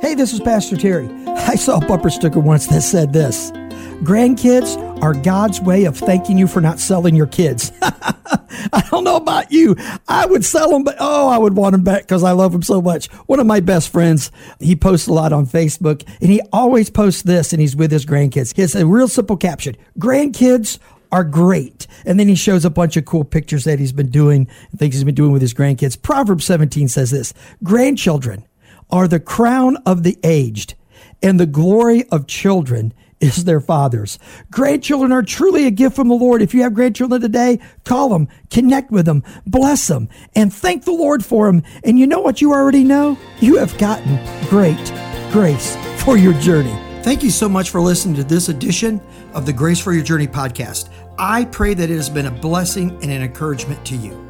Hey, this is Pastor Terry. I saw a bumper sticker once that said this Grandkids are God's way of thanking you for not selling your kids. I don't know about you. I would sell them, but oh, I would want them back because I love them so much. One of my best friends, he posts a lot on Facebook and he always posts this and he's with his grandkids. He has a real simple caption Grandkids are great. And then he shows a bunch of cool pictures that he's been doing, and things he's been doing with his grandkids. Proverbs 17 says this Grandchildren are the crown of the aged, and the glory of children is their fathers. Grandchildren are truly a gift from the Lord. If you have grandchildren today, call them, connect with them, bless them, and thank the Lord for them. And you know what you already know? You have gotten great grace for your journey. Thank you so much for listening to this edition of the Grace for Your Journey podcast. I pray that it has been a blessing and an encouragement to you.